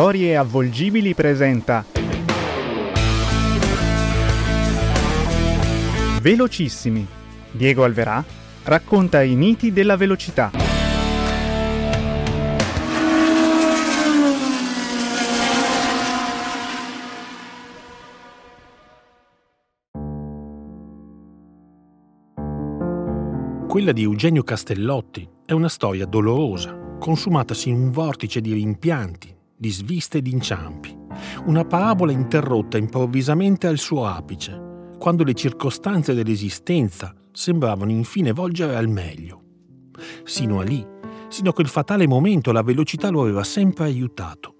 Storie avvolgibili presenta Velocissimi. Diego Alverà racconta i miti della velocità. Quella di Eugenio Castellotti è una storia dolorosa, consumatasi in un vortice di rimpianti, di sviste e di inciampi. Una parabola interrotta improvvisamente al suo apice, quando le circostanze dell'esistenza sembravano infine volgere al meglio. Sino a lì, sino a quel fatale momento, la velocità lo aveva sempre aiutato.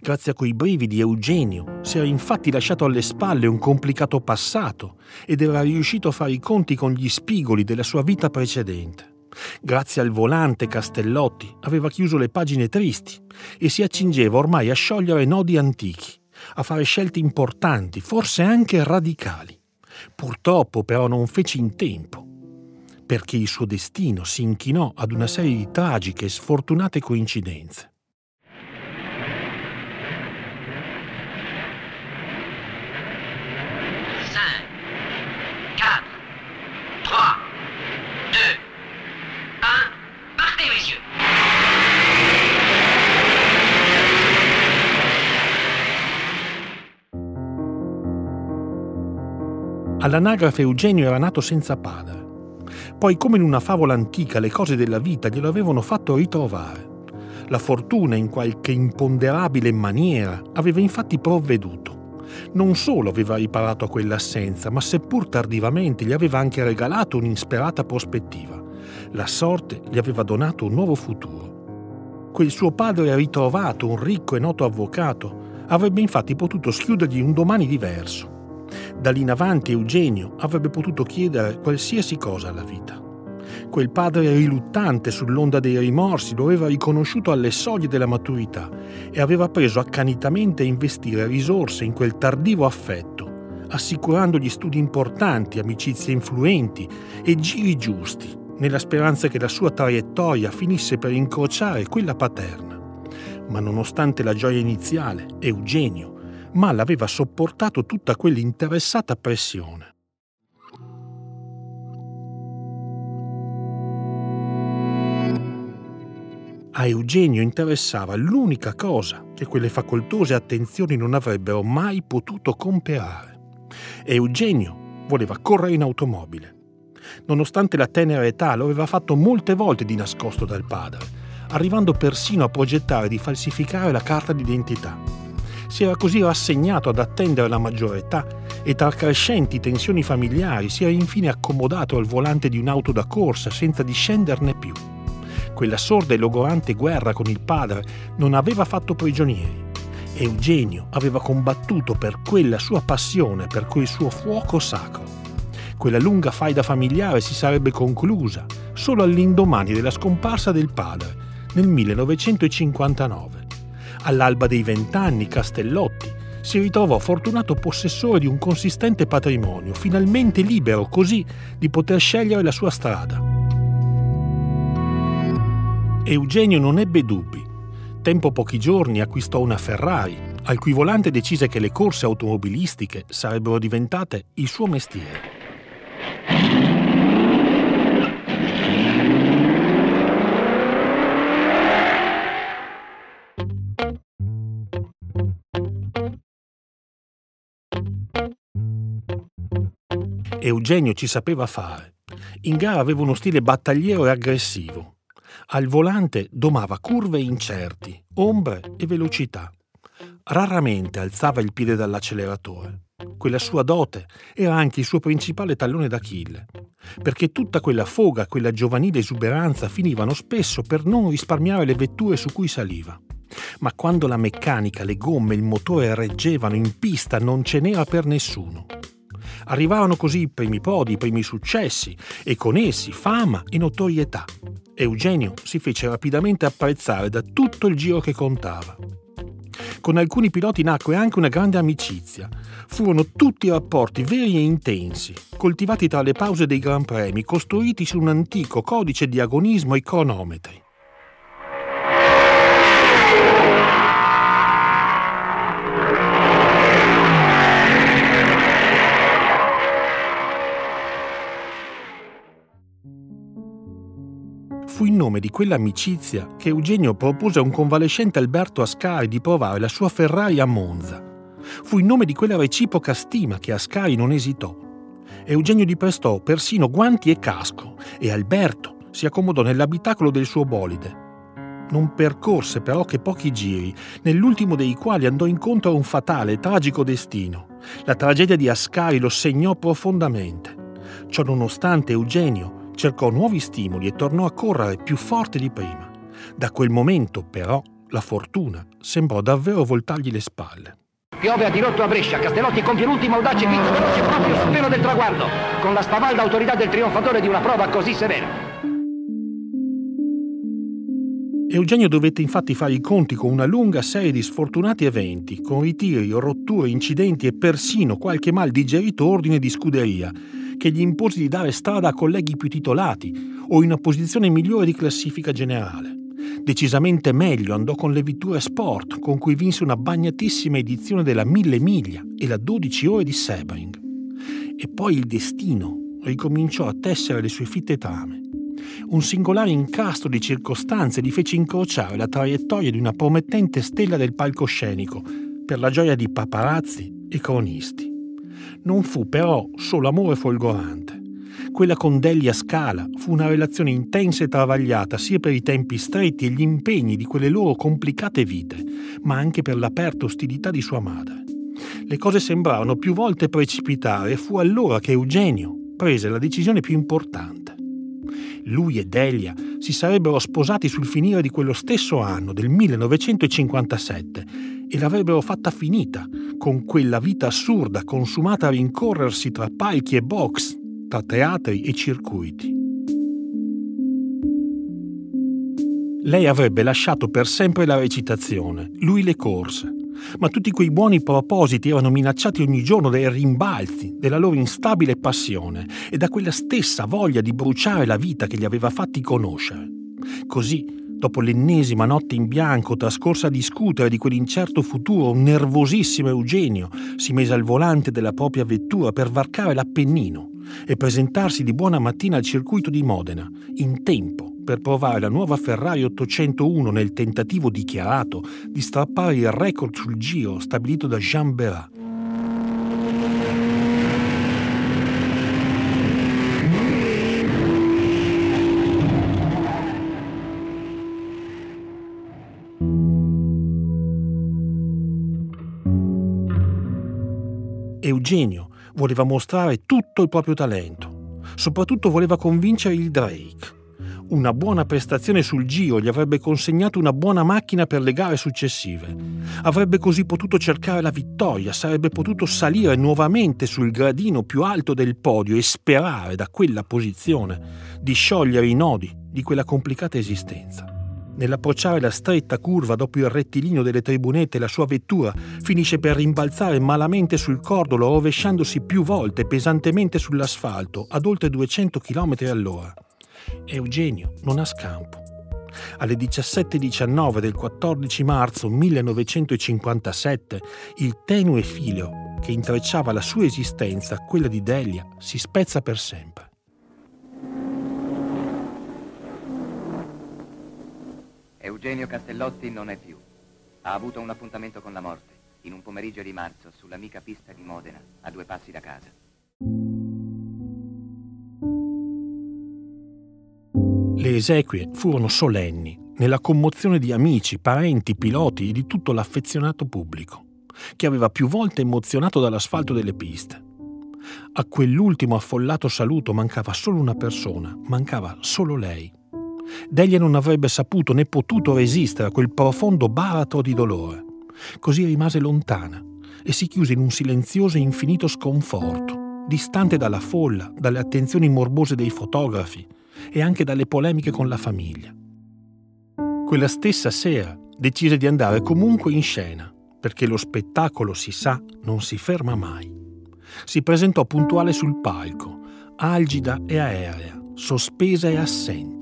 Grazie a quei brividi Eugenio si era infatti lasciato alle spalle un complicato passato ed era riuscito a fare i conti con gli spigoli della sua vita precedente. Grazie al volante Castellotti aveva chiuso le pagine tristi e si accingeva ormai a sciogliere nodi antichi, a fare scelte importanti, forse anche radicali. Purtroppo però non fece in tempo, perché il suo destino si inchinò ad una serie di tragiche e sfortunate coincidenze. All'anagrafe Eugenio era nato senza padre. Poi, come in una favola antica, le cose della vita glielo avevano fatto ritrovare. La fortuna, in qualche imponderabile maniera, aveva infatti provveduto. Non solo aveva riparato a quell'assenza, ma seppur tardivamente gli aveva anche regalato un'insperata prospettiva. La sorte gli aveva donato un nuovo futuro. Quel suo padre ritrovato, un ricco e noto avvocato, avrebbe infatti potuto schiudergli un domani diverso da lì in avanti Eugenio avrebbe potuto chiedere qualsiasi cosa alla vita. Quel padre riluttante sull'onda dei rimorsi lo aveva riconosciuto alle soglie della maturità e aveva preso accanitamente a investire risorse in quel tardivo affetto, assicurandogli studi importanti, amicizie influenti e giri giusti, nella speranza che la sua traiettoria finisse per incrociare quella paterna. Ma nonostante la gioia iniziale, Eugenio mal aveva sopportato tutta quell'interessata pressione. A Eugenio interessava l'unica cosa che quelle facoltose attenzioni non avrebbero mai potuto comperare. Eugenio voleva correre in automobile. Nonostante la tenera età lo aveva fatto molte volte di nascosto dal padre, arrivando persino a progettare di falsificare la carta d'identità si era così rassegnato ad attendere la maggiore età e tra crescenti tensioni familiari si era infine accomodato al volante di un'auto da corsa senza discenderne più. Quella sorda e logorante guerra con il padre non aveva fatto prigionieri. Eugenio aveva combattuto per quella sua passione, per quel suo fuoco sacro. Quella lunga faida familiare si sarebbe conclusa solo all'indomani della scomparsa del padre nel 1959 All'alba dei vent'anni Castellotti si ritrovò fortunato possessore di un consistente patrimonio, finalmente libero così di poter scegliere la sua strada. Eugenio non ebbe dubbi. Tempo pochi giorni acquistò una Ferrari, al cui volante decise che le corse automobilistiche sarebbero diventate il suo mestiere. Eugenio ci sapeva fare. In gara aveva uno stile battagliero e aggressivo. Al volante domava curve incerti, ombre e velocità. Raramente alzava il piede dall'acceleratore. Quella sua dote era anche il suo principale tallone d'Achille, perché tutta quella foga, quella giovanile esuberanza finivano spesso per non risparmiare le vetture su cui saliva. Ma quando la meccanica, le gomme, il motore reggevano in pista non ce n'era per nessuno. Arrivavano così i primi podi, i primi successi e con essi fama e notorietà. Eugenio si fece rapidamente apprezzare da tutto il giro che contava. Con alcuni piloti nacque anche una grande amicizia. Furono tutti rapporti veri e intensi, coltivati tra le pause dei Gran Premi, costruiti su un antico codice di agonismo e cronometri. Nome di quell'amicizia che Eugenio propose a un convalescente Alberto Ascari di provare la sua Ferrari a Monza. Fu in nome di quella reciproca stima che Ascari non esitò. Eugenio gli prestò persino guanti e casco e Alberto si accomodò nell'abitacolo del suo bolide. Non percorse però che pochi giri, nell'ultimo dei quali andò incontro a un fatale e tragico destino. La tragedia di Ascari lo segnò profondamente. Ciononostante Eugenio cercò nuovi stimoli e tornò a correre più forte di prima. Da quel momento, però, la fortuna sembrò davvero voltargli le spalle. Piove a dirotto a Brescia, Castellotti compie l'ultimo audace pizzo veloce proprio sul velo del traguardo, con la spavalda autorità del trionfatore di una prova così severa. Eugenio dovette infatti fare i conti con una lunga serie di sfortunati eventi, con ritiri, rotture, incidenti e persino qualche mal digerito ordine di scuderia, che gli impose di dare strada a colleghi più titolati o in una posizione migliore di classifica generale. Decisamente meglio andò con le Vitture Sport, con cui vinse una bagnatissima edizione della Mille Miglia e la 12 ore di Sebring. E poi il destino ricominciò a tessere le sue fitte trame. Un singolare incastro di circostanze gli fece incrociare la traiettoria di una promettente stella del palcoscenico per la gioia di paparazzi e cronisti. Non fu però solo amore folgorante. Quella con Delia Scala fu una relazione intensa e travagliata sia per i tempi stretti e gli impegni di quelle loro complicate vite, ma anche per l'aperta ostilità di sua madre. Le cose sembrarono più volte precipitare e fu allora che Eugenio prese la decisione più importante. Lui e Delia si sarebbero sposati sul finire di quello stesso anno, del 1957, e l'avrebbero fatta finita con quella vita assurda consumata a rincorrersi tra palchi e box, tra teatri e circuiti. Lei avrebbe lasciato per sempre la recitazione, lui le corse, ma tutti quei buoni propositi erano minacciati ogni giorno dai rimbalzi della loro instabile passione e da quella stessa voglia di bruciare la vita che li aveva fatti conoscere. Così, dopo l'ennesima notte in bianco trascorsa a discutere di quell'incerto futuro, un nervosissimo Eugenio si mise al volante della propria vettura per varcare l'Appennino e presentarsi di buona mattina al circuito di Modena, in tempo per provare la nuova Ferrari 801 nel tentativo dichiarato di strappare il record sul giro stabilito da Jean Berat. Eugenio voleva mostrare tutto il proprio talento. Soprattutto voleva convincere il Drake. Una buona prestazione sul Giro gli avrebbe consegnato una buona macchina per le gare successive. Avrebbe così potuto cercare la vittoria, sarebbe potuto salire nuovamente sul gradino più alto del podio e sperare da quella posizione di sciogliere i nodi di quella complicata esistenza. Nell'approcciare la stretta curva dopo il rettilineo delle tribunette, la sua vettura finisce per rimbalzare malamente sul cordolo, rovesciandosi più volte pesantemente sull'asfalto ad oltre 200 km all'ora. Eugenio non ha scampo. Alle 17.19 del 14 marzo 1957 il tenue filo che intrecciava la sua esistenza a quella di Delia si spezza per sempre. Eugenio Castellotti non è più. Ha avuto un appuntamento con la morte in un pomeriggio di marzo sull'amica pista di Modena, a due passi da casa. Le esequie furono solenni, nella commozione di amici, parenti, piloti e di tutto l'affezionato pubblico, che aveva più volte emozionato dall'asfalto delle piste. A quell'ultimo affollato saluto mancava solo una persona, mancava solo lei. Delia non avrebbe saputo né potuto resistere a quel profondo baratro di dolore. Così rimase lontana e si chiuse in un silenzioso e infinito sconforto, distante dalla folla, dalle attenzioni morbose dei fotografi, e anche dalle polemiche con la famiglia. Quella stessa sera decise di andare comunque in scena, perché lo spettacolo, si sa, non si ferma mai. Si presentò puntuale sul palco, algida e aerea, sospesa e assente,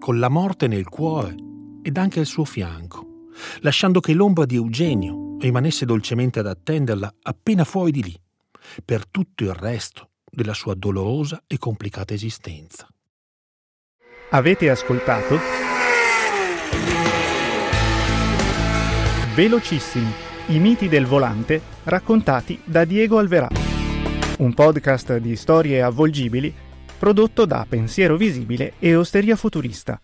con la morte nel cuore ed anche al suo fianco, lasciando che l'ombra di Eugenio rimanesse dolcemente ad attenderla appena fuori di lì, per tutto il resto della sua dolorosa e complicata esistenza. Avete ascoltato? Velocissimi, i miti del volante raccontati da Diego Alverà. Un podcast di storie avvolgibili prodotto da Pensiero Visibile e Osteria Futurista.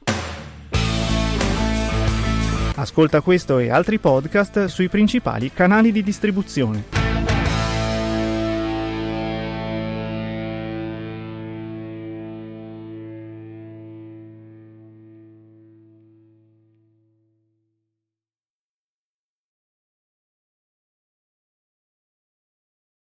Ascolta questo e altri podcast sui principali canali di distribuzione.